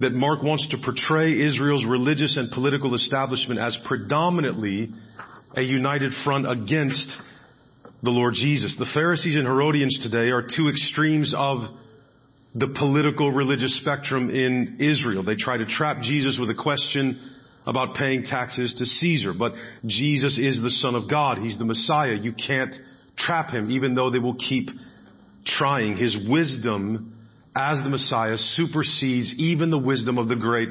that Mark wants to portray Israel's religious and political establishment as predominantly a united front against the Lord Jesus. The Pharisees and Herodians today are two extremes of the political religious spectrum in Israel. They try to trap Jesus with a question about paying taxes to Caesar, but Jesus is the Son of God. He's the Messiah. You can't trap him, even though they will keep trying. His wisdom as the Messiah supersedes even the wisdom of the great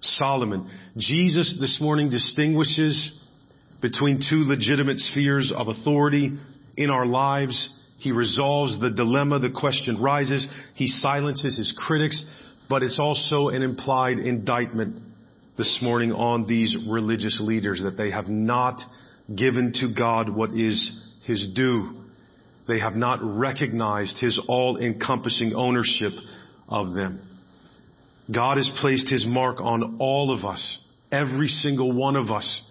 Solomon. Jesus this morning distinguishes between two legitimate spheres of authority in our lives. He resolves the dilemma, the question rises. He silences his critics, but it's also an implied indictment this morning on these religious leaders that they have not given to God what is his due. They have not recognized his all-encompassing ownership of them. God has placed his mark on all of us, every single one of us,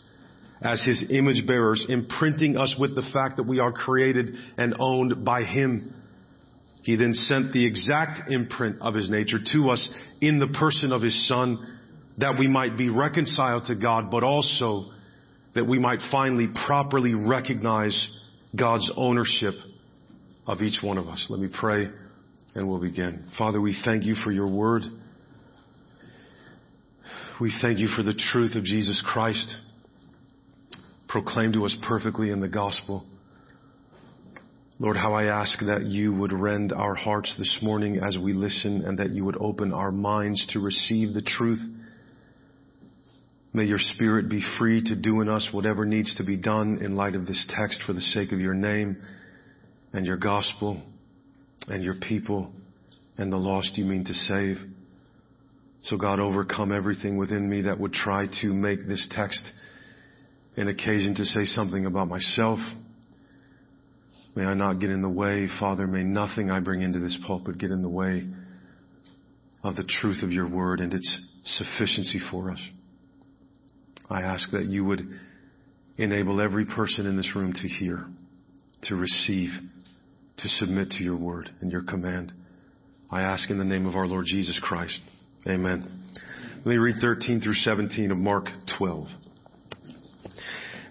as his image bearers, imprinting us with the fact that we are created and owned by him. He then sent the exact imprint of his nature to us in the person of his son that we might be reconciled to God, but also that we might finally properly recognize God's ownership of each one of us. Let me pray and we'll begin. Father, we thank you for your word. We thank you for the truth of Jesus Christ proclaimed to us perfectly in the gospel. Lord, how I ask that you would rend our hearts this morning as we listen and that you would open our minds to receive the truth. May your spirit be free to do in us whatever needs to be done in light of this text for the sake of your name and your gospel and your people and the lost you mean to save. So God, overcome everything within me that would try to make this text an occasion to say something about myself. May I not get in the way, Father. May nothing I bring into this pulpit get in the way of the truth of your word and its sufficiency for us. I ask that you would enable every person in this room to hear, to receive, to submit to your word and your command. I ask in the name of our Lord Jesus Christ. Amen. Let me read 13 through 17 of Mark 12.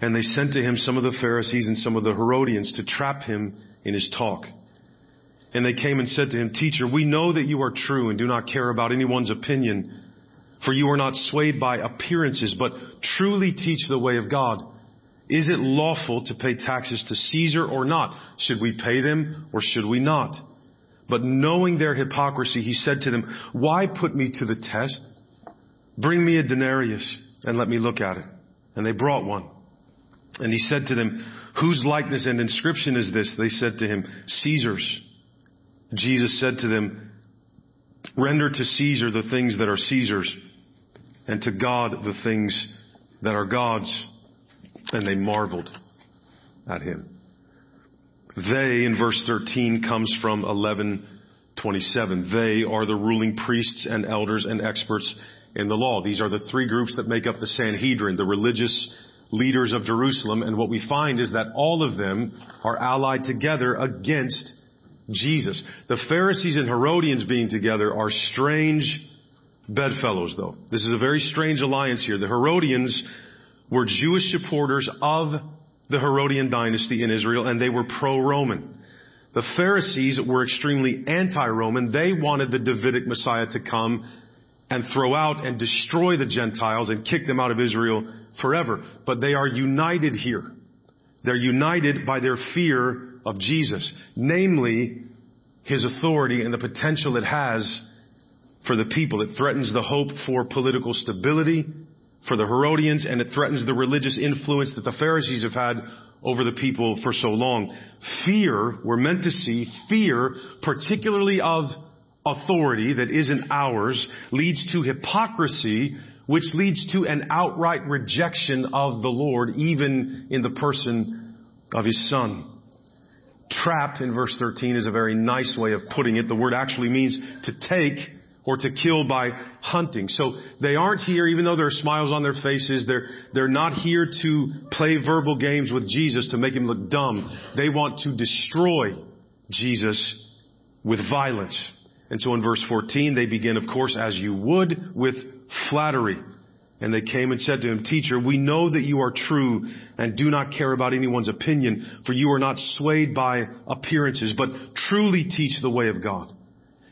And they sent to him some of the Pharisees and some of the Herodians to trap him in his talk. And they came and said to him, Teacher, we know that you are true and do not care about anyone's opinion, for you are not swayed by appearances, but truly teach the way of God. Is it lawful to pay taxes to Caesar or not? Should we pay them or should we not? But knowing their hypocrisy, he said to them, Why put me to the test? Bring me a denarius and let me look at it. And they brought one. And he said to them, Whose likeness and inscription is this? They said to him, Caesar's. Jesus said to them, Render to Caesar the things that are Caesar's, and to God the things that are God's. And they marveled at him. They, in verse 13, comes from 1127. They are the ruling priests and elders and experts in the law. These are the three groups that make up the Sanhedrin, the religious leaders of Jerusalem. And what we find is that all of them are allied together against Jesus. The Pharisees and Herodians being together are strange bedfellows, though. This is a very strange alliance here. The Herodians were Jewish supporters of the Herodian dynasty in Israel, and they were pro-Roman. The Pharisees were extremely anti-Roman. They wanted the Davidic Messiah to come and throw out and destroy the Gentiles and kick them out of Israel forever. But they are united here. They're united by their fear of Jesus, namely his authority and the potential it has for the people. It threatens the hope for political stability for the Herodians and it threatens the religious influence that the Pharisees have had over the people for so long. Fear, we're meant to see fear, particularly of authority that isn't ours, leads to hypocrisy, which leads to an outright rejection of the Lord, even in the person of His Son. Trap in verse 13 is a very nice way of putting it. The word actually means to take or to kill by hunting. So they aren't here, even though there are smiles on their faces, they're, they're not here to play verbal games with Jesus to make him look dumb. They want to destroy Jesus with violence. And so in verse 14, they begin, of course, as you would, with flattery. And they came and said to him, Teacher, we know that you are true and do not care about anyone's opinion, for you are not swayed by appearances, but truly teach the way of God.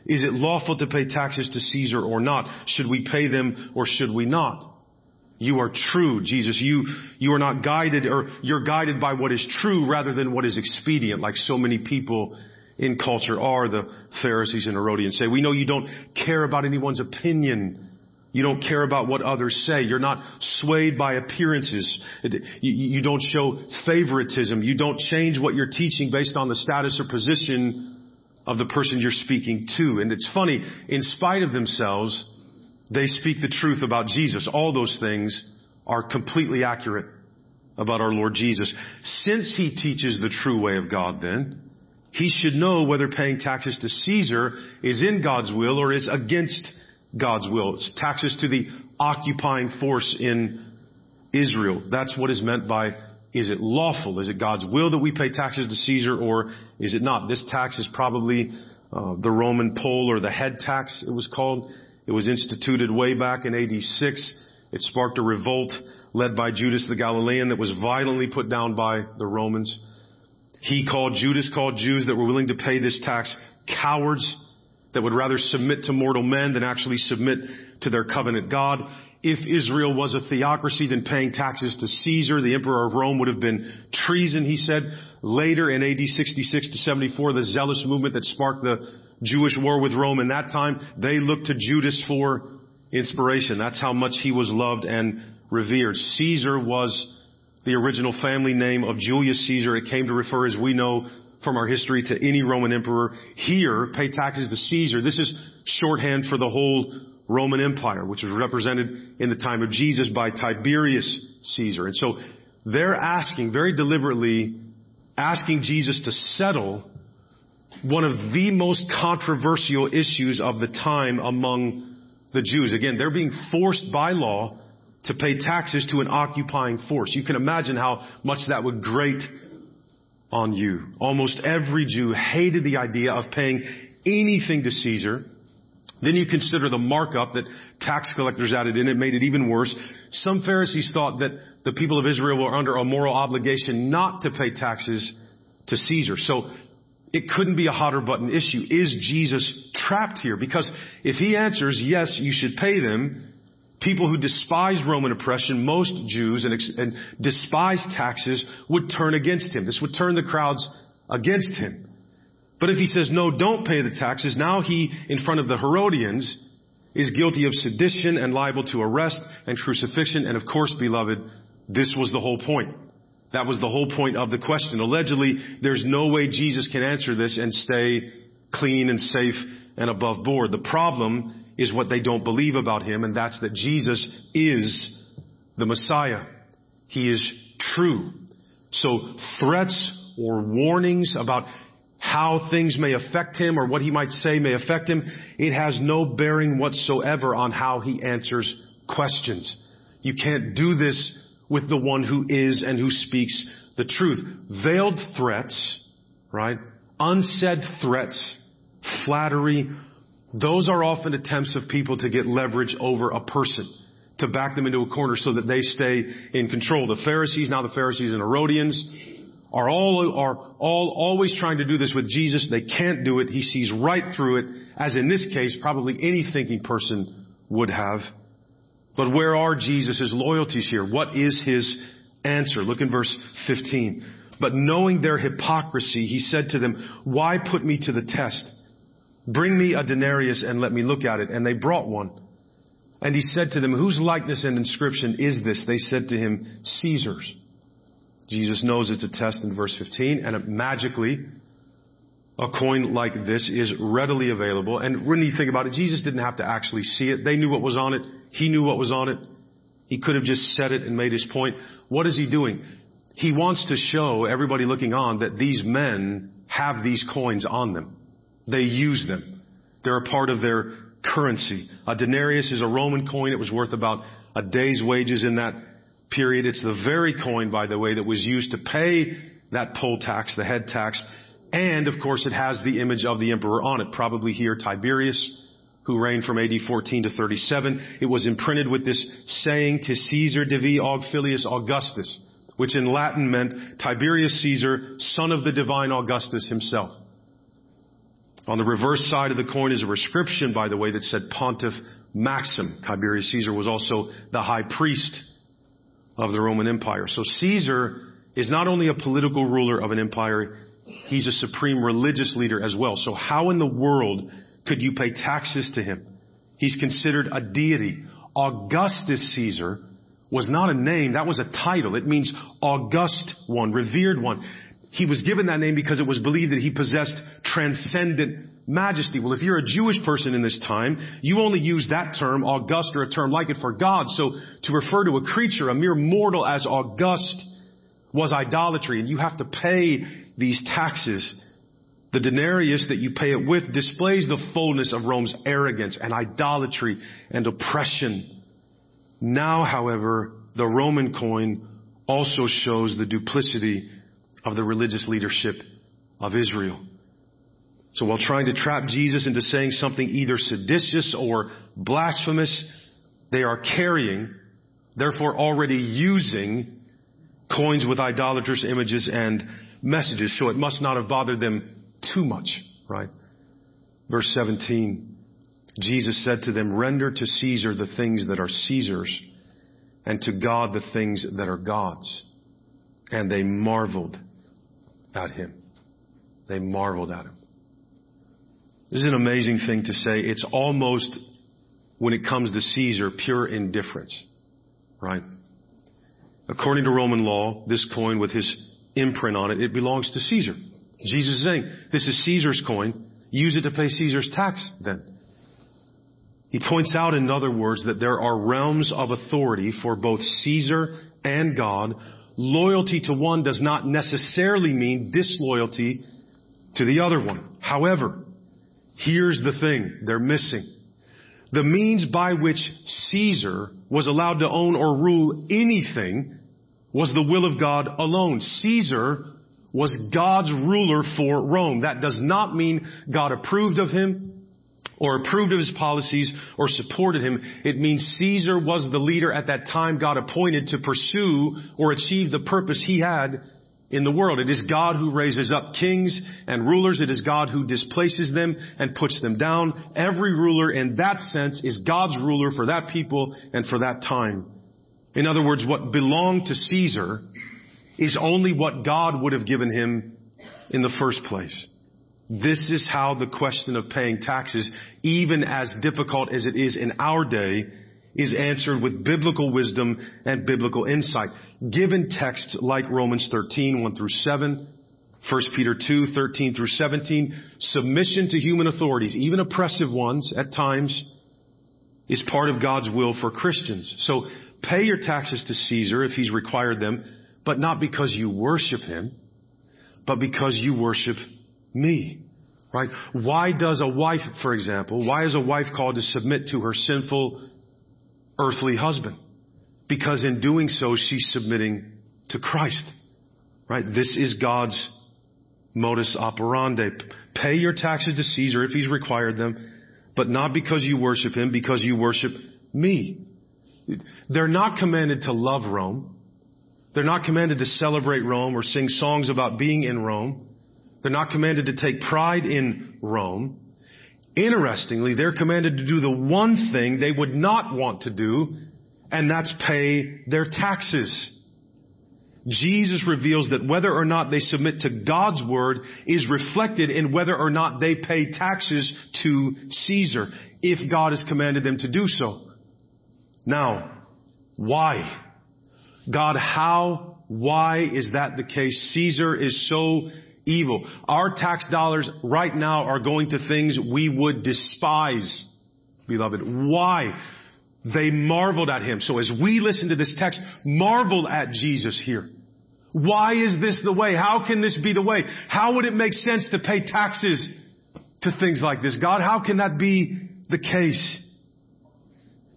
Is it lawful to pay taxes to Caesar or not? Should we pay them or should we not? You are true, Jesus. You, you are not guided or you're guided by what is true rather than what is expedient, like so many people in culture are, the Pharisees and Herodians say. We know you don't care about anyone's opinion you don't care about what others say. You're not swayed by appearances. You don't show favoritism. You don't change what you're teaching based on the status or position of the person you're speaking to. And it's funny, in spite of themselves, they speak the truth about Jesus. All those things are completely accurate about our Lord Jesus. Since he teaches the true way of God then, he should know whether paying taxes to Caesar is in God's will or is against God's will. It's taxes to the occupying force in Israel. That's what is meant by is it lawful? Is it God's will that we pay taxes to Caesar or is it not? This tax is probably uh, the Roman poll or the head tax it was called. It was instituted way back in AD 6. It sparked a revolt led by Judas the Galilean that was violently put down by the Romans. He called, Judas called Jews that were willing to pay this tax cowards that would rather submit to mortal men than actually submit to their covenant God. If Israel was a theocracy, then paying taxes to Caesar, the emperor of Rome, would have been treason, he said. Later in AD 66 to 74, the Zealot movement that sparked the Jewish war with Rome in that time, they looked to Judas for inspiration. That's how much he was loved and revered. Caesar was the original family name of Julius Caesar. It came to refer, as we know, from our history to any Roman emperor. Here, pay taxes to Caesar. This is shorthand for the whole Roman Empire, which was represented in the time of Jesus by Tiberius Caesar. And so they're asking, very deliberately, asking Jesus to settle one of the most controversial issues of the time among the Jews. Again, they're being forced by law to pay taxes to an occupying force. You can imagine how much that would grate on you. Almost every Jew hated the idea of paying anything to Caesar. Then you consider the markup that tax collectors added in. It made it even worse. Some Pharisees thought that the people of Israel were under a moral obligation not to pay taxes to Caesar. So it couldn't be a hotter button issue. Is Jesus trapped here? Because if he answers, yes, you should pay them, people who despised Roman oppression, most Jews, and, and despised taxes would turn against him. This would turn the crowds against him. But if he says, no, don't pay the taxes, now he, in front of the Herodians, is guilty of sedition and liable to arrest and crucifixion. And of course, beloved, this was the whole point. That was the whole point of the question. Allegedly, there's no way Jesus can answer this and stay clean and safe and above board. The problem is what they don't believe about him, and that's that Jesus is the Messiah. He is true. So threats or warnings about how things may affect him or what he might say may affect him, it has no bearing whatsoever on how he answers questions. You can't do this with the one who is and who speaks the truth. Veiled threats, right? Unsaid threats, flattery, those are often attempts of people to get leverage over a person, to back them into a corner so that they stay in control. The Pharisees, now the Pharisees and Herodians, are all, are all always trying to do this with Jesus. They can't do it. He sees right through it, as in this case, probably any thinking person would have. But where are Jesus' loyalties here? What is his answer? Look in verse 15. But knowing their hypocrisy, he said to them, why put me to the test? Bring me a denarius and let me look at it. And they brought one. And he said to them, whose likeness and inscription is this? They said to him, Caesar's. Jesus knows it's a test in verse 15 and magically a coin like this is readily available. And when you think about it, Jesus didn't have to actually see it. They knew what was on it. He knew what was on it. He could have just said it and made his point. What is he doing? He wants to show everybody looking on that these men have these coins on them. They use them. They're a part of their currency. A denarius is a Roman coin. It was worth about a day's wages in that period. It's the very coin, by the way, that was used to pay that poll tax, the head tax. And of course it has the image of the emperor on it, probably here Tiberius, who reigned from AD 14 to 37. It was imprinted with this saying, to Caesar divi aug filius Augustus, which in Latin meant Tiberius Caesar, son of the divine Augustus himself. On the reverse side of the coin is a prescription, by the way, that said Pontiff Maxim. Tiberius Caesar was also the high priest of the Roman Empire. So Caesar is not only a political ruler of an empire, he's a supreme religious leader as well. So how in the world could you pay taxes to him? He's considered a deity. Augustus Caesar was not a name, that was a title. It means august one, revered one. He was given that name because it was believed that he possessed transcendent majesty. Well, if you're a Jewish person in this time, you only use that term, august, or a term like it for God. So to refer to a creature, a mere mortal as august was idolatry, and you have to pay these taxes. The denarius that you pay it with displays the fullness of Rome's arrogance and idolatry and oppression. Now, however, the Roman coin also shows the duplicity of the religious leadership of Israel. So while trying to trap Jesus into saying something either seditious or blasphemous, they are carrying, therefore already using coins with idolatrous images and messages. So it must not have bothered them too much, right? Verse 17, Jesus said to them, render to Caesar the things that are Caesar's and to God the things that are God's. And they marveled at him. They marveled at him. This is an amazing thing to say. It's almost, when it comes to Caesar, pure indifference. Right? According to Roman law, this coin with his imprint on it, it belongs to Caesar. Jesus is saying, this is Caesar's coin. Use it to pay Caesar's tax then. He points out, in other words, that there are realms of authority for both Caesar and God. Loyalty to one does not necessarily mean disloyalty to the other one. However, Here's the thing they're missing. The means by which Caesar was allowed to own or rule anything was the will of God alone. Caesar was God's ruler for Rome. That does not mean God approved of him or approved of his policies or supported him. It means Caesar was the leader at that time God appointed to pursue or achieve the purpose he had in the world. It is God who raises up kings and rulers. It is God who displaces them and puts them down. Every ruler in that sense is God's ruler for that people and for that time. In other words, what belonged to Caesar is only what God would have given him in the first place. This is how the question of paying taxes, even as difficult as it is in our day, is answered with biblical wisdom and biblical insight. Given texts like Romans 13, 1 through 7, 1 Peter 2, 13 through 17, submission to human authorities, even oppressive ones at times, is part of God's will for Christians. So pay your taxes to Caesar if he's required them, but not because you worship him, but because you worship me. Right? Why does a wife, for example, why is a wife called to submit to her sinful earthly husband. Because in doing so, she's submitting to Christ. Right? This is God's modus operandi. Pay your taxes to Caesar if he's required them, but not because you worship him, because you worship me. They're not commanded to love Rome. They're not commanded to celebrate Rome or sing songs about being in Rome. They're not commanded to take pride in Rome. Interestingly, they're commanded to do the one thing they would not want to do, and that's pay their taxes. Jesus reveals that whether or not they submit to God's word is reflected in whether or not they pay taxes to Caesar, if God has commanded them to do so. Now, why? God, how, why is that the case? Caesar is so evil. Our tax dollars right now are going to things we would despise, beloved. Why? They marveled at him. So as we listen to this text, marvel at Jesus here. Why is this the way? How can this be the way? How would it make sense to pay taxes to things like this? God, how can that be the case?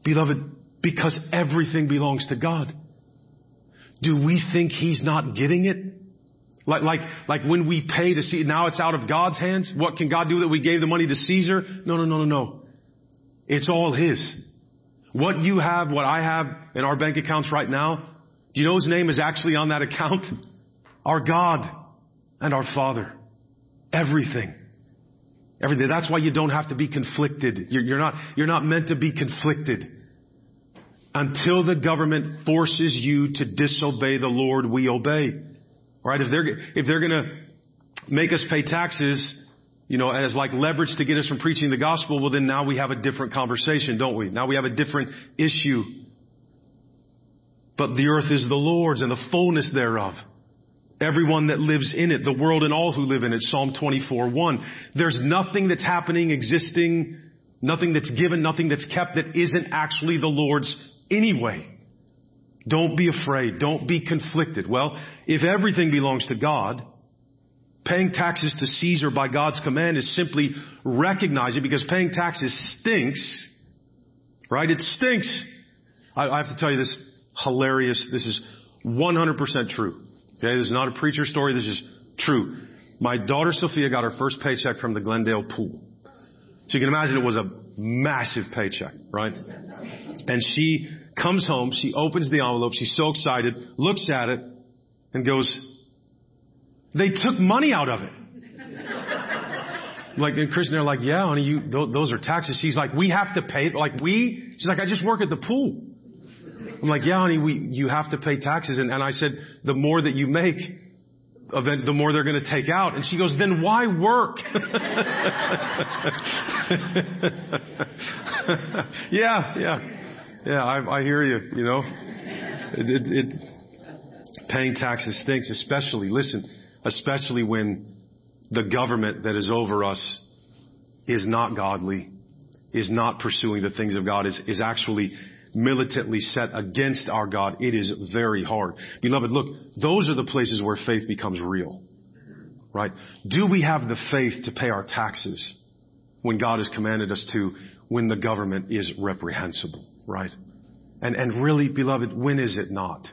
Beloved, because everything belongs to God. Do we think He's not getting it? Like, like, like when we pay to see, now it's out of God's hands. What can God do that we gave the money to Caesar? No, no, no, no, no. It's all His. What you have, what I have in our bank accounts right now, do you know His name is actually on that account? Our God and our Father. Everything. Everything. That's why you don't have to be conflicted. You're, you're not, you're not meant to be conflicted. Until the government forces you to disobey the Lord, we obey. Right? If they're, if they're gonna make us pay taxes, you know, as like leverage to get us from preaching the gospel, well then now we have a different conversation, don't we? Now we have a different issue. But the earth is the Lord's and the fullness thereof. Everyone that lives in it, the world and all who live in it. Psalm 24, 1. There's nothing that's happening, existing, nothing that's given, nothing that's kept that isn't actually the Lord's anyway. Don't be afraid. Don't be conflicted. Well, if everything belongs to God, paying taxes to Caesar by God's command is simply recognizing because paying taxes stinks, right? It stinks. I, I have to tell you this hilarious, this is 100% true. Okay, this is not a preacher story, this is true. My daughter Sophia got her first paycheck from the Glendale pool. So you can imagine it was a massive paycheck, right? And she comes home, she opens the envelope, she's so excited, looks at it, and goes, they took money out of it. like, and Chris and they're like, yeah, honey, you, th- those are taxes. She's like, we have to pay, like we, she's like, I just work at the pool. I'm like, yeah, honey, we, you have to pay taxes. And, and I said, the more that you make, the more they're going to take out. And she goes, then why work? yeah, yeah. Yeah, I, I hear you, you know. It, it, it, paying taxes stinks, especially, listen, especially when the government that is over us is not godly, is not pursuing the things of God, is, is actually militantly set against our God. It is very hard. Beloved, look, those are the places where faith becomes real. Right? Do we have the faith to pay our taxes when God has commanded us to, when the government is reprehensible? Right? And, and really, beloved, when is it not?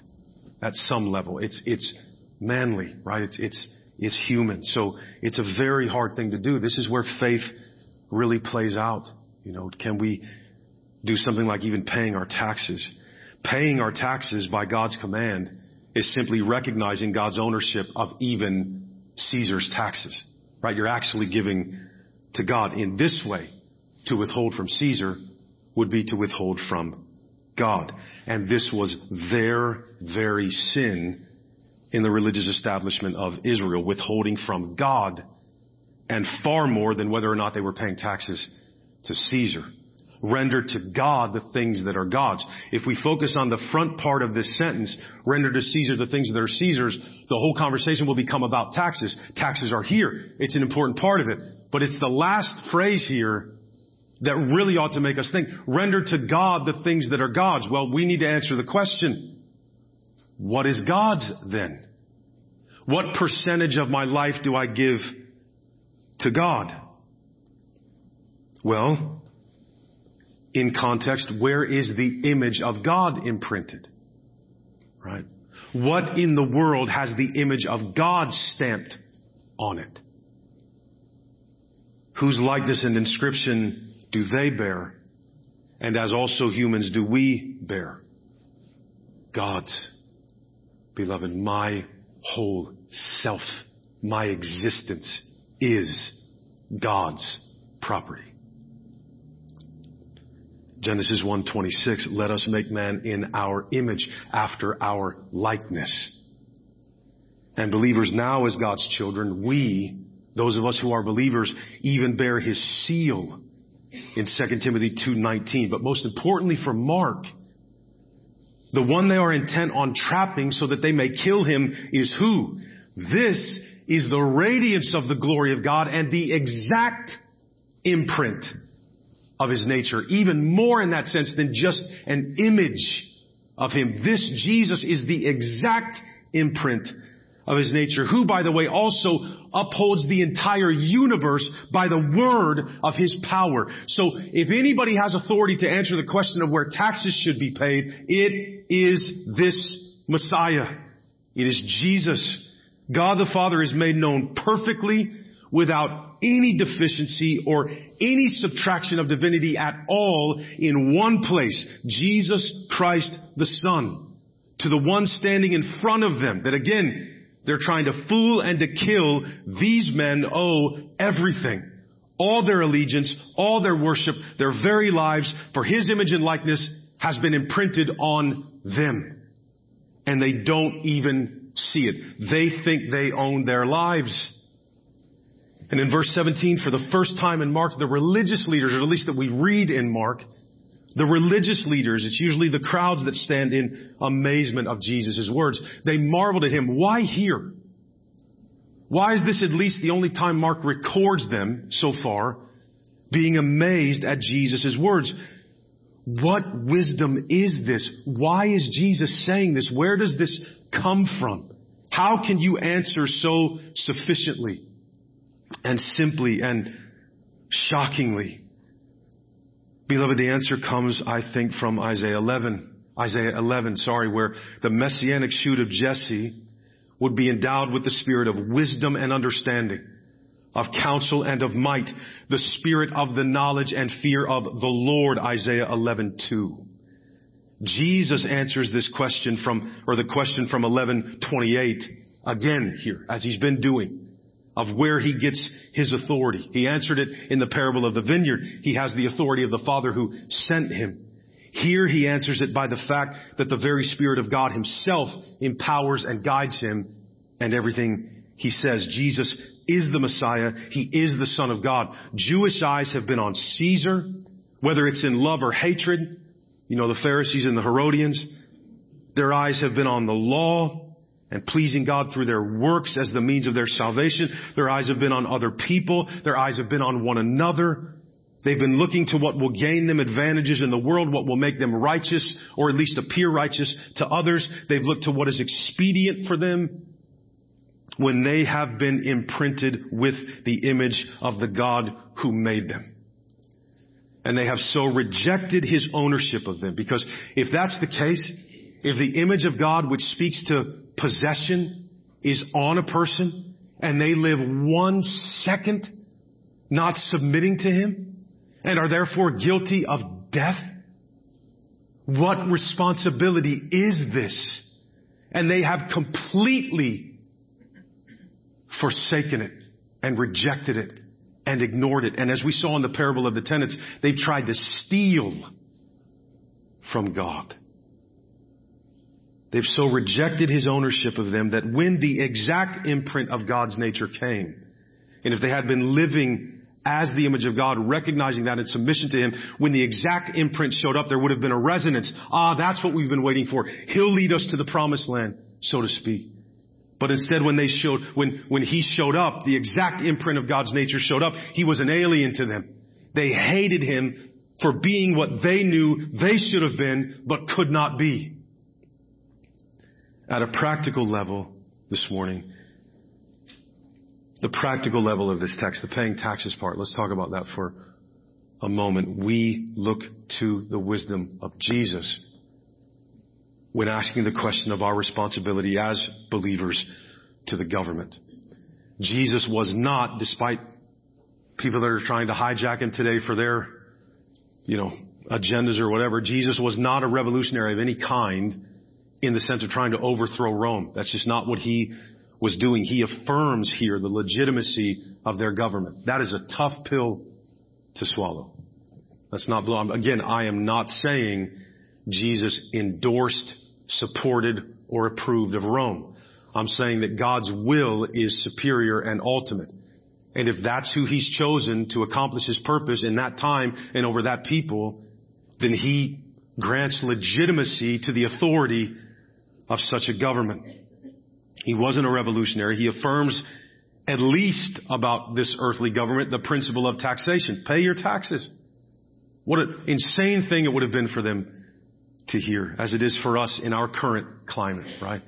At some level. It's, it's manly, right? It's, it's, it's human. So it's a very hard thing to do. This is where faith really plays out. You know, can we do something like even paying our taxes? Paying our taxes by God's command is simply recognizing God's ownership of even Caesar's taxes, right? You're actually giving to God in this way to withhold from Caesar would be to withhold from God. And this was their very sin in the religious establishment of Israel, withholding from God and far more than whether or not they were paying taxes to Caesar. Render to God the things that are God's. If we focus on the front part of this sentence, render to Caesar the things that are Caesar's, the whole conversation will become about taxes. Taxes are here. It's an important part of it. But it's the last phrase here that really ought to make us think. Render to God the things that are God's. Well, we need to answer the question, what is God's then? What percentage of my life do I give to God? Well, in context, where is the image of God imprinted? Right? What in the world has the image of God stamped on it? Whose likeness and inscription do they bear? And as also humans do we bear? God's. Beloved, my whole self, my existence is God's property. Genesis 1:26 let us make man in our image after our likeness. And believers now as God's children, we, those of us who are believers, even bear his seal in 2 Timothy 2.19. But most importantly for Mark, the one they are intent on trapping so that they may kill him is who? This is the radiance of the glory of God and the exact imprint of his nature. Even more in that sense than just an image of him. This Jesus is the exact imprint of his nature, who, by the way, also upholds the entire universe by the word of his power. So if anybody has authority to answer the question of where taxes should be paid, it is this Messiah. It is Jesus. God the Father is made known perfectly without any deficiency or any subtraction of divinity at all in one place. Jesus Christ the Son. To the one standing in front of them that again, they're trying to fool and to kill. These men owe everything. All their allegiance, all their worship, their very lives for His image and likeness has been imprinted on them. And they don't even see it. They think they own their lives. And in verse 17, for the first time in Mark, the religious leaders, or at least that we read in Mark, the religious leaders, it's usually the crowds that stand in amazement of Jesus' words. They marveled at him. Why here? Why is this at least the only time Mark records them so far being amazed at Jesus' words? What wisdom is this? Why is Jesus saying this? Where does this come from? How can you answer so sufficiently and simply and shockingly? Beloved, the answer comes, I think, from Isaiah 11. Isaiah 11, sorry, where the messianic shoot of Jesse would be endowed with the spirit of wisdom and understanding, of counsel and of might, the spirit of the knowledge and fear of the Lord, Isaiah 11, 2. Jesus answers this question from, or the question from 1128 again here, as he's been doing of where he gets his authority. He answered it in the parable of the vineyard. He has the authority of the Father who sent him. Here he answers it by the fact that the very Spirit of God himself empowers and guides him and everything he says. Jesus is the Messiah. He is the Son of God. Jewish eyes have been on Caesar, whether it's in love or hatred. You know, the Pharisees and the Herodians. Their eyes have been on the law and pleasing God through their works as the means of their salvation. Their eyes have been on other people. Their eyes have been on one another. They've been looking to what will gain them advantages in the world, what will make them righteous, or at least appear righteous to others. They've looked to what is expedient for them when they have been imprinted with the image of the God who made them. And they have so rejected his ownership of them because if that's the case, if the image of God which speaks to possession is on a person and they live one second not submitting to Him and are therefore guilty of death, what responsibility is this? And they have completely forsaken it and rejected it and ignored it. And as we saw in the parable of the tenants, they've tried to steal from God. They've so rejected his ownership of them that when the exact imprint of God's nature came, and if they had been living as the image of God, recognizing that in submission to Him, when the exact imprint showed up, there would have been a resonance. Ah, that's what we've been waiting for. He'll lead us to the promised land, so to speak. But instead, when they showed, when, when He showed up, the exact imprint of God's nature showed up, He was an alien to them. They hated Him for being what they knew they should have been, but could not be at a practical level this morning, the practical level of this text, the paying taxes part, let's talk about that for a moment. We look to the wisdom of Jesus when asking the question of our responsibility as believers to the government. Jesus was not, despite people that are trying to hijack him today for their, you know, agendas or whatever, Jesus was not a revolutionary of any kind in the sense of trying to overthrow Rome. That's just not what he was doing. He affirms here the legitimacy of their government. That is a tough pill to swallow. Let's not blow. Again, I am not saying Jesus endorsed, supported, or approved of Rome. I'm saying that God's will is superior and ultimate. And if that's who He's chosen to accomplish His purpose in that time and over that people, then He grants legitimacy to the authority of such a government. He wasn't a revolutionary. He affirms at least about this earthly government the principle of taxation. Pay your taxes. What an insane thing it would have been for them to hear, as it is for us in our current climate, right?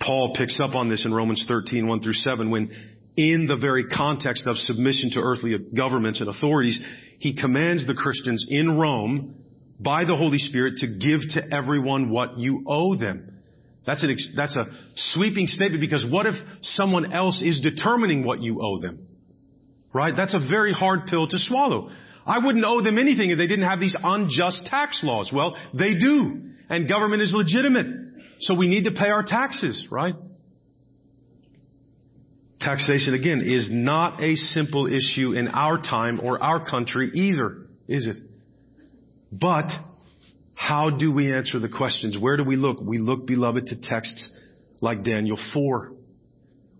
Paul picks up on this in Romans 13, 1 through 7, when in the very context of submission to earthly governments and authorities, he commands the Christians in Rome by the Holy Spirit to give to everyone what you owe them. That's, an, that's a sweeping statement because what if someone else is determining what you owe them? Right? That's a very hard pill to swallow. I wouldn't owe them anything if they didn't have these unjust tax laws. Well, they do. And government is legitimate. So we need to pay our taxes, right? Taxation, again, is not a simple issue in our time or our country either, is it? But how do we answer the questions? Where do we look? We look, beloved, to texts like Daniel 4.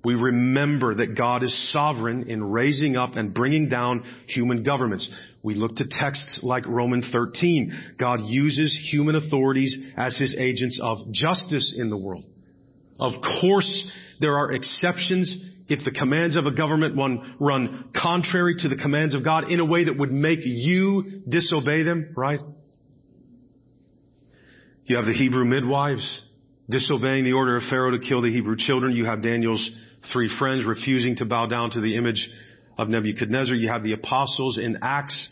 We remember that God is sovereign in raising up and bringing down human governments. We look to texts like Romans 13. God uses human authorities as his agents of justice in the world. Of course, there are exceptions if the commands of a government run contrary to the commands of God in a way that would make you disobey them, right? You have the Hebrew midwives disobeying the order of Pharaoh to kill the Hebrew children. You have Daniel's three friends refusing to bow down to the image of Nebuchadnezzar. You have the apostles in Acts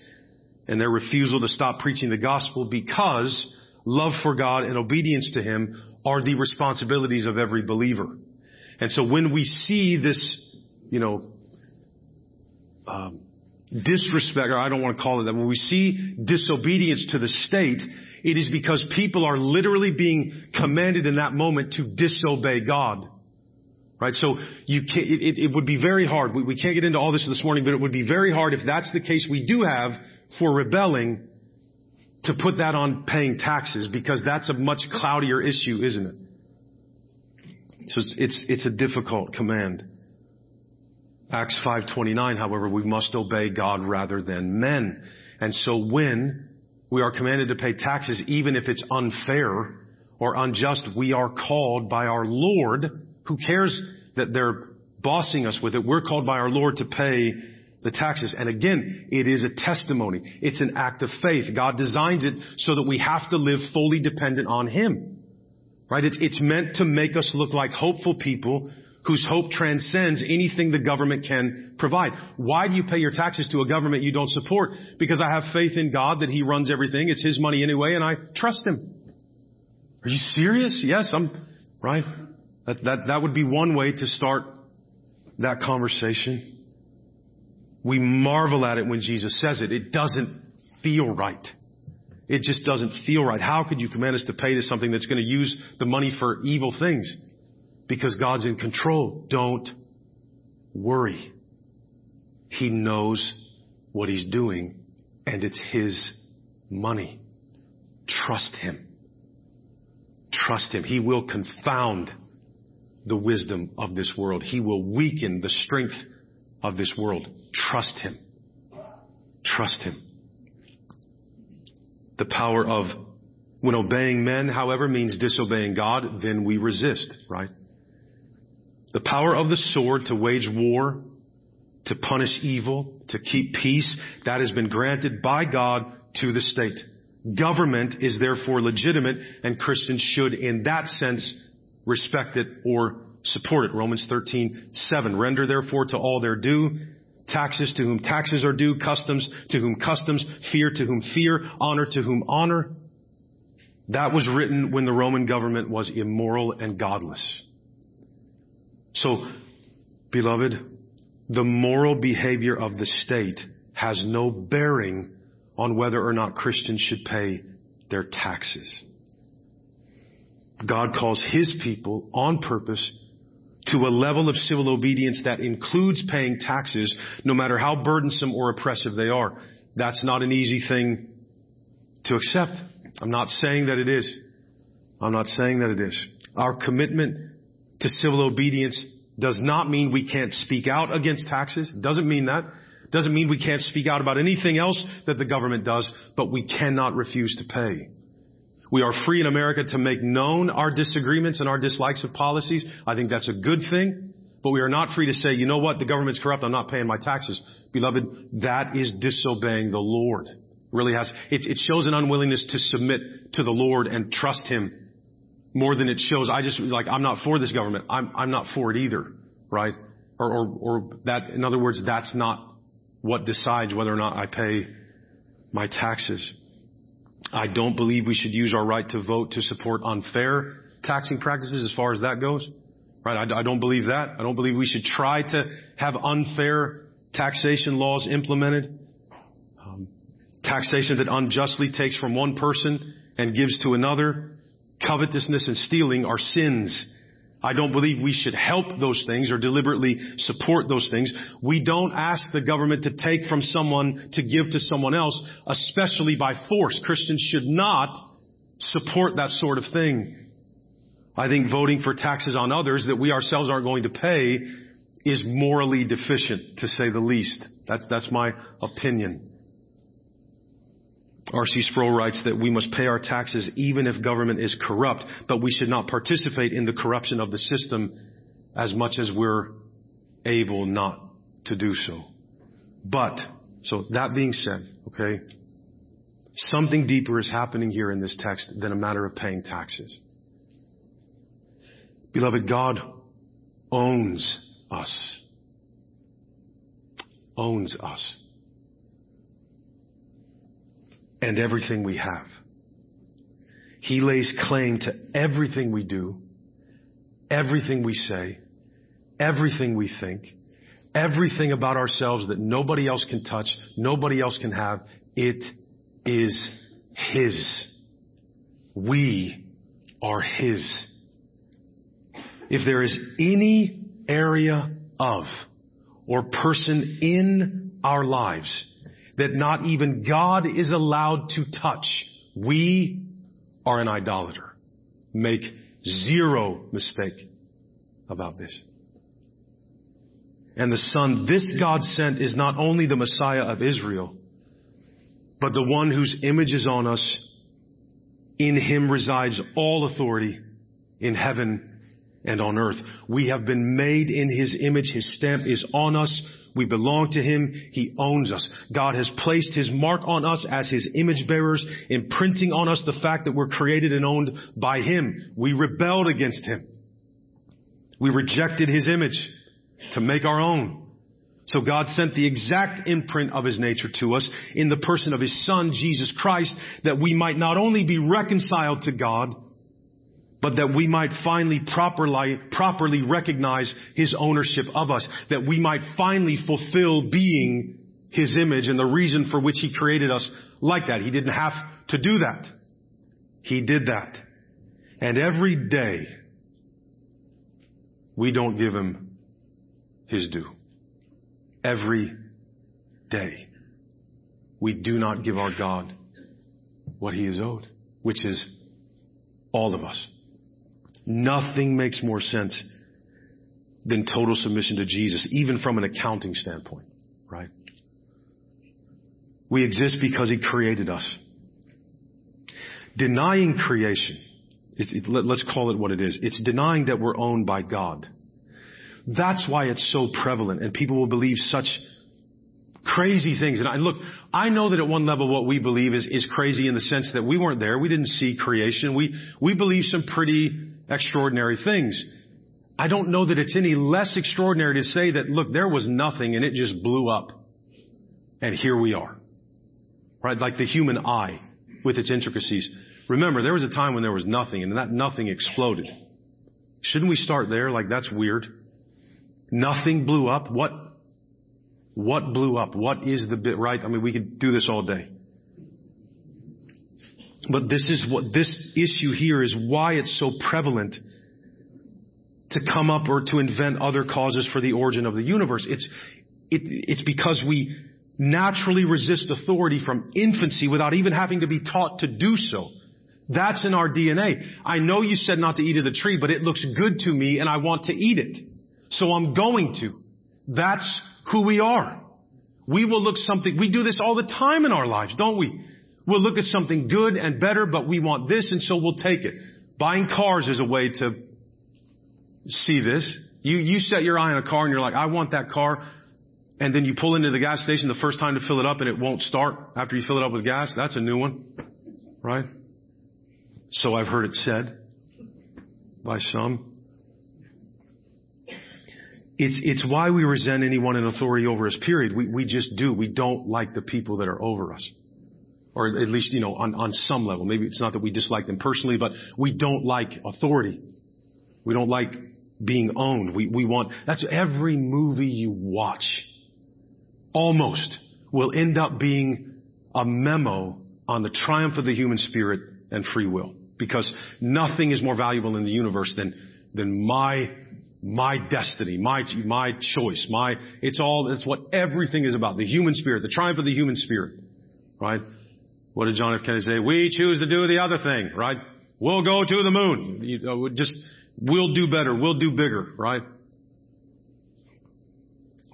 and their refusal to stop preaching the gospel because love for God and obedience to Him are the responsibilities of every believer. And so when we see this, you know, um, disrespect, or I don't want to call it that, when we see disobedience to the state, it is because people are literally being commanded in that moment to disobey God. Right? So you can it, it, would be very hard. We, we can't get into all this this morning, but it would be very hard if that's the case we do have for rebelling to put that on paying taxes because that's a much cloudier issue, isn't it? So it's, it's, it's a difficult command. Acts 5:29, however, we must obey God rather than men. And so when we are commanded to pay taxes, even if it's unfair or unjust, we are called by our Lord, who cares that they're bossing us with it. We're called by our Lord to pay the taxes. And again, it is a testimony. It's an act of faith. God designs it so that we have to live fully dependent on Him. Right? It's, it's meant to make us look like hopeful people whose hope transcends anything the government can provide. Why do you pay your taxes to a government you don't support? Because I have faith in God that He runs everything. It's His money anyway, and I trust Him. Are you serious? Yes, I'm, right? That, that, that would be one way to start that conversation. We marvel at it when Jesus says it. It doesn't feel right. It just doesn't feel right. How could you command us to pay to something that's going to use the money for evil things? Because God's in control. Don't worry. He knows what He's doing and it's His money. Trust Him. Trust Him. He will confound the wisdom of this world. He will weaken the strength of this world. Trust Him. Trust Him. The power of when obeying men, however, means disobeying God, then we resist, right? The power of the sword to wage war, to punish evil, to keep peace, that has been granted by God to the state. Government is therefore legitimate and Christians should in that sense respect it or support it. Romans 13, 7. Render therefore to all their due, taxes to whom taxes are due, customs to whom customs, fear to whom fear, honor to whom honor. That was written when the Roman government was immoral and godless. So, beloved, the moral behavior of the state has no bearing on whether or not Christians should pay their taxes. God calls His people on purpose to a level of civil obedience that includes paying taxes, no matter how burdensome or oppressive they are. That's not an easy thing to accept. I'm not saying that it is. I'm not saying that it is. Our commitment to civil obedience does not mean we can't speak out against taxes. Doesn't mean that. Doesn't mean we can't speak out about anything else that the government does, but we cannot refuse to pay. We are free in America to make known our disagreements and our dislikes of policies. I think that's a good thing. But we are not free to say, you know what, the government's corrupt, I'm not paying my taxes. Beloved, that is disobeying the Lord. It really has. It, it shows an unwillingness to submit to the Lord and trust Him more than it shows, I just, like, I'm not for this government. I'm, I'm not for it either. Right? Or, or, or that, in other words, that's not what decides whether or not I pay my taxes. I don't believe we should use our right to vote to support unfair taxing practices as far as that goes. Right? I, I don't believe that. I don't believe we should try to have unfair taxation laws implemented. Um, taxation that unjustly takes from one person and gives to another. Covetousness and stealing are sins. I don't believe we should help those things or deliberately support those things. We don't ask the government to take from someone to give to someone else, especially by force. Christians should not support that sort of thing. I think voting for taxes on others that we ourselves aren't going to pay is morally deficient, to say the least. That's, that's my opinion. R.C. Sproul writes that we must pay our taxes even if government is corrupt, but we should not participate in the corruption of the system as much as we're able not to do so. But, so that being said, okay, something deeper is happening here in this text than a matter of paying taxes. Beloved, God owns us. Owns us and everything we have. He lays claim to everything we do, everything we say, everything we think, everything about ourselves that nobody else can touch, nobody else can have. It is His. We are His. If there is any area of or person in our lives that not even God is allowed to touch. We are an idolater. Make zero mistake about this. And the Son this God sent is not only the Messiah of Israel, but the one whose image is on us. In him resides all authority in heaven and on earth. We have been made in his image. His stamp is on us. We belong to Him. He owns us. God has placed His mark on us as His image bearers, imprinting on us the fact that we're created and owned by Him. We rebelled against Him. We rejected His image to make our own. So God sent the exact imprint of His nature to us in the person of His Son, Jesus Christ, that we might not only be reconciled to God, but that we might finally properly, properly recognize His ownership of us, that we might finally fulfill being His image and the reason for which He created us like that. He didn't have to do that. He did that. And every day, we don't give Him His due. Every day, we do not give our God what He is owed, which is all of us. Nothing makes more sense than total submission to Jesus, even from an accounting standpoint, right? We exist because He created us. Denying creation, let, let's call it what it is. It's denying that we're owned by God. That's why it's so prevalent and people will believe such crazy things. And I look, I know that at one level what we believe is, is crazy in the sense that we weren't there. We didn't see creation. We, we believe some pretty extraordinary things. I don't know that it's any less extraordinary to say that, look, there was nothing and it just blew up. And here we are. Right? Like the human eye with its intricacies. Remember, there was a time when there was nothing and that nothing exploded. Shouldn't we start there? Like that's weird. Nothing blew up. What, what blew up? What is the bit, right? I mean, we could do this all day. But this is what this issue here is why it's so prevalent to come up or to invent other causes for the origin of the universe. It's, it, it's because we naturally resist authority from infancy without even having to be taught to do so. That's in our DNA. I know you said not to eat of the tree, but it looks good to me and I want to eat it. So I'm going to. That's who we are. We will look something, we do this all the time in our lives, don't we? We'll look at something good and better, but we want this and so we'll take it. Buying cars is a way to see this. You, you set your eye on a car and you're like, I want that car. And then you pull into the gas station the first time to fill it up and it won't start after you fill it up with gas. That's a new one. Right? So I've heard it said by some. It's, it's why we resent anyone in authority over us, period. We, we just do. We don't like the people that are over us. Or at least, you know, on, on some level. Maybe it's not that we dislike them personally, but we don't like authority. We don't like being owned. We, we want, that's every movie you watch. Almost will end up being a memo on the triumph of the human spirit and free will. Because nothing is more valuable in the universe than, than my, my destiny, my, my choice, my, it's all, it's what everything is about. The human spirit, the triumph of the human spirit. Right? What did John F. Kennedy say? We choose to do the other thing, right? We'll go to the moon. You know, just, we'll do better. We'll do bigger, right?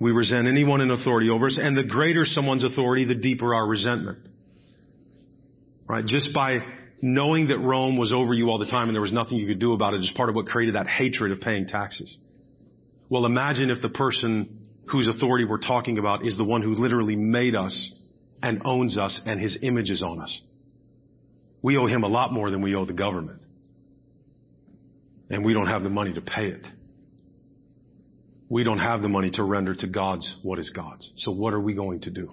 We resent anyone in authority over us, and the greater someone's authority, the deeper our resentment. Right? Just by knowing that Rome was over you all the time and there was nothing you could do about it is part of what created that hatred of paying taxes. Well, imagine if the person whose authority we're talking about is the one who literally made us and owns us and his image is on us. We owe him a lot more than we owe the government. And we don't have the money to pay it. We don't have the money to render to God's what is God's. So what are we going to do?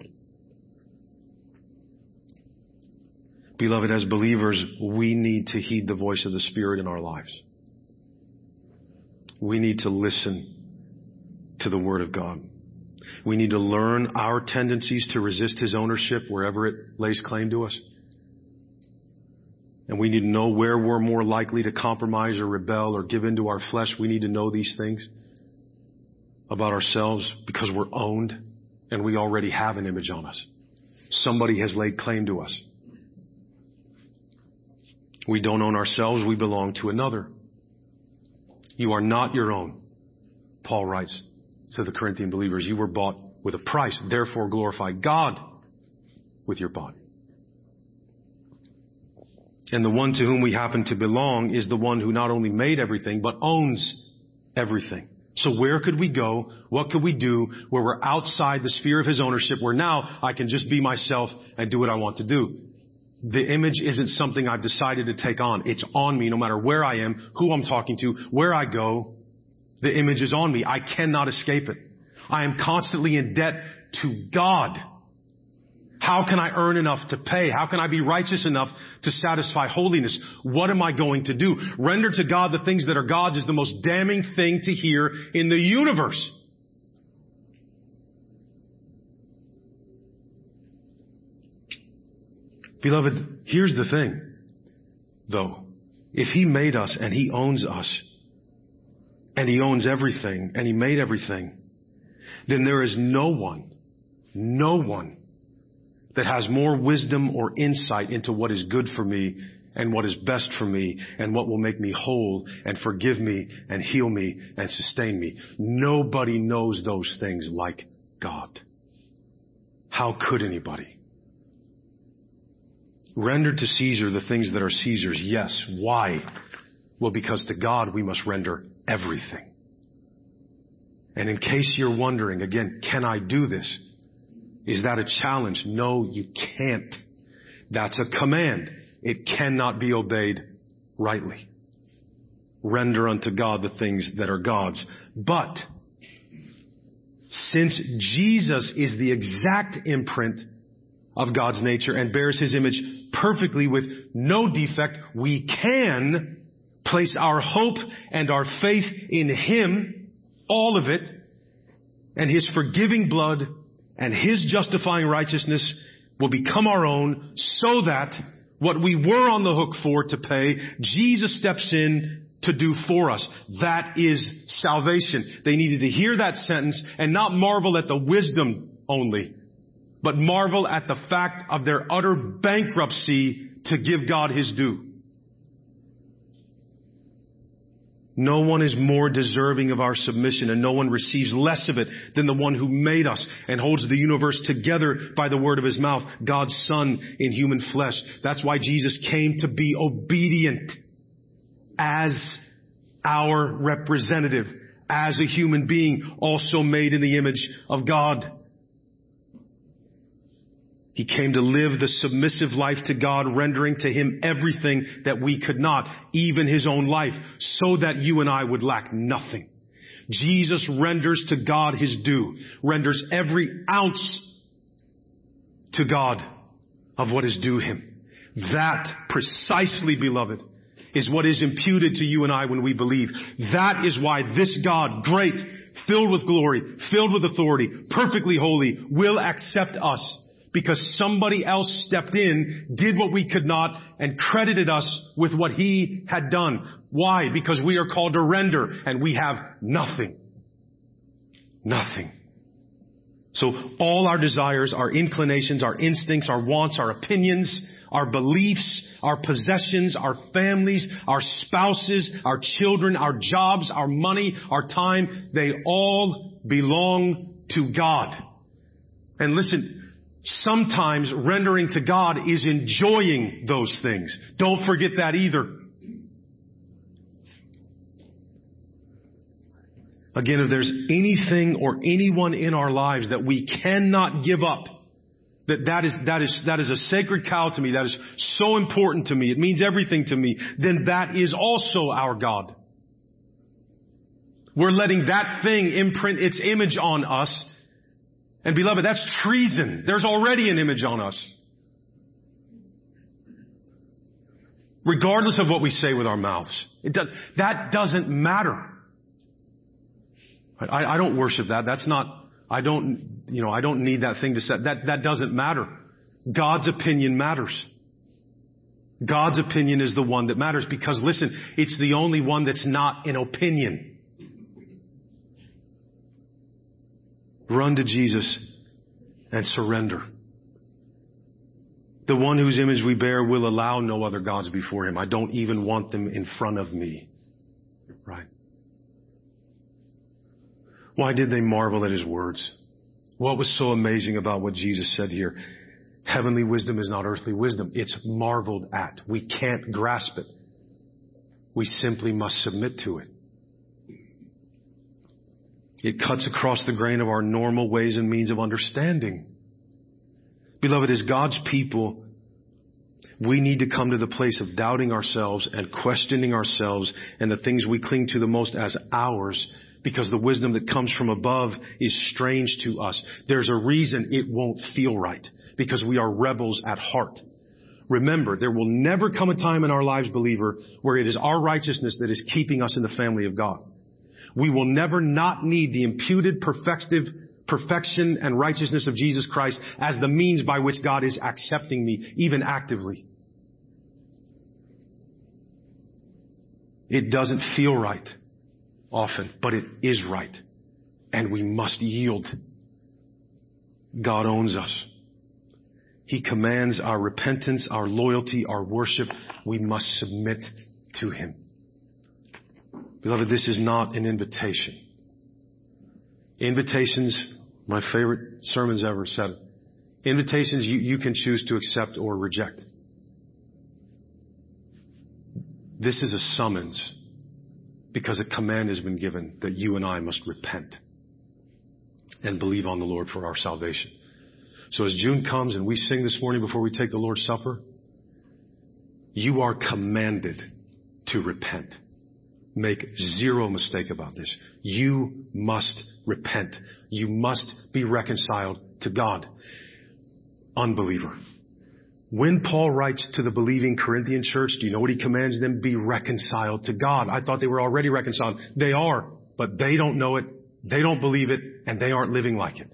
Beloved, as believers, we need to heed the voice of the Spirit in our lives. We need to listen to the Word of God. We need to learn our tendencies to resist His ownership wherever it lays claim to us. And we need to know where we're more likely to compromise or rebel or give into our flesh. We need to know these things about ourselves because we're owned and we already have an image on us. Somebody has laid claim to us. We don't own ourselves, we belong to another. You are not your own, Paul writes to the Corinthian believers. You were bought with a price, therefore glorify God with your body. And the one to whom we happen to belong is the one who not only made everything, but owns everything. So where could we go? What could we do where we're outside the sphere of his ownership where now I can just be myself and do what I want to do? The image isn't something I've decided to take on. It's on me no matter where I am, who I'm talking to, where I go. The image is on me. I cannot escape it. I am constantly in debt to God. How can I earn enough to pay? How can I be righteous enough to satisfy holiness? What am I going to do? Render to God the things that are God's is the most damning thing to hear in the universe. Beloved, here's the thing, though. If He made us and He owns us, and He owns everything, and He made everything, then there is no one, no one that has more wisdom or insight into what is good for me and what is best for me and what will make me whole and forgive me and heal me and sustain me. Nobody knows those things like God. How could anybody? Render to Caesar the things that are Caesar's. Yes. Why? Well, because to God we must render everything. And in case you're wondering, again, can I do this? Is that a challenge? No, you can't. That's a command. It cannot be obeyed rightly. Render unto God the things that are God's. But, since Jesus is the exact imprint of God's nature and bears His image perfectly with no defect, we can place our hope and our faith in Him, all of it, and His forgiving blood and His justifying righteousness will become our own so that what we were on the hook for to pay, Jesus steps in to do for us. That is salvation. They needed to hear that sentence and not marvel at the wisdom only, but marvel at the fact of their utter bankruptcy to give God His due. No one is more deserving of our submission and no one receives less of it than the one who made us and holds the universe together by the word of his mouth, God's son in human flesh. That's why Jesus came to be obedient as our representative, as a human being also made in the image of God. He came to live the submissive life to God, rendering to Him everything that we could not, even His own life, so that you and I would lack nothing. Jesus renders to God His due, renders every ounce to God of what is due him. That precisely, beloved, is what is imputed to you and I when we believe. That is why this God, great, filled with glory, filled with authority, perfectly holy, will accept us because somebody else stepped in, did what we could not, and credited us with what he had done. Why? Because we are called to render and we have nothing. Nothing. So all our desires, our inclinations, our instincts, our wants, our opinions, our beliefs, our possessions, our families, our spouses, our children, our jobs, our money, our time, they all belong to God. And listen, sometimes rendering to God is enjoying those things. Don't forget that either. Again, if there's anything or anyone in our lives that we cannot give up, that that is, that is, that is a sacred cow to me, that is so important to me, it means everything to me, then that is also our God. We're letting that thing imprint its image on us. And beloved, that's treason. There's already an image on us. Regardless of what we say with our mouths. Does, that doesn't matter. I, I don't worship that. That's not, I don't, you know, I don't need that thing to set. That, that doesn't matter. God's opinion matters. God's opinion is the one that matters because listen, it's the only one that's not an opinion. Run to Jesus and surrender. The one whose image we bear will allow no other gods before him. I don't even want them in front of me. Right? Why did they marvel at his words? What was so amazing about what Jesus said here? Heavenly wisdom is not earthly wisdom. It's marveled at. We can't grasp it. We simply must submit to it. It cuts across the grain of our normal ways and means of understanding. Beloved, as God's people, we need to come to the place of doubting ourselves and questioning ourselves and the things we cling to the most as ours because the wisdom that comes from above is strange to us. There's a reason it won't feel right because we are rebels at heart. Remember, there will never come a time in our lives, believer, where it is our righteousness that is keeping us in the family of God. We will never not need the imputed perfective perfection and righteousness of Jesus Christ as the means by which God is accepting me, even actively. It doesn't feel right often, but it is right. And we must yield. God owns us. He commands our repentance, our loyalty, our worship. We must submit to Him. Beloved, this is not an invitation. Invitations, my favorite sermons ever said Invitations you, you can choose to accept or reject. This is a summons because a command has been given that you and I must repent and believe on the Lord for our salvation. So as June comes and we sing this morning before we take the Lord's Supper, you are commanded to repent. Make zero mistake about this. You must repent. You must be reconciled to God. Unbeliever. When Paul writes to the believing Corinthian church, do you know what he commands them? Be reconciled to God. I thought they were already reconciled. They are, but they don't know it, they don't believe it, and they aren't living like it.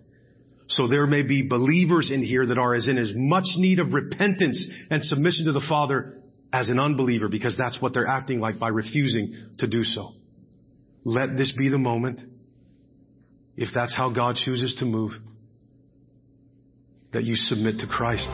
So there may be believers in here that are as in as much need of repentance and submission to the Father as an unbeliever because that's what they're acting like by refusing to do so. Let this be the moment, if that's how God chooses to move, that you submit to Christ.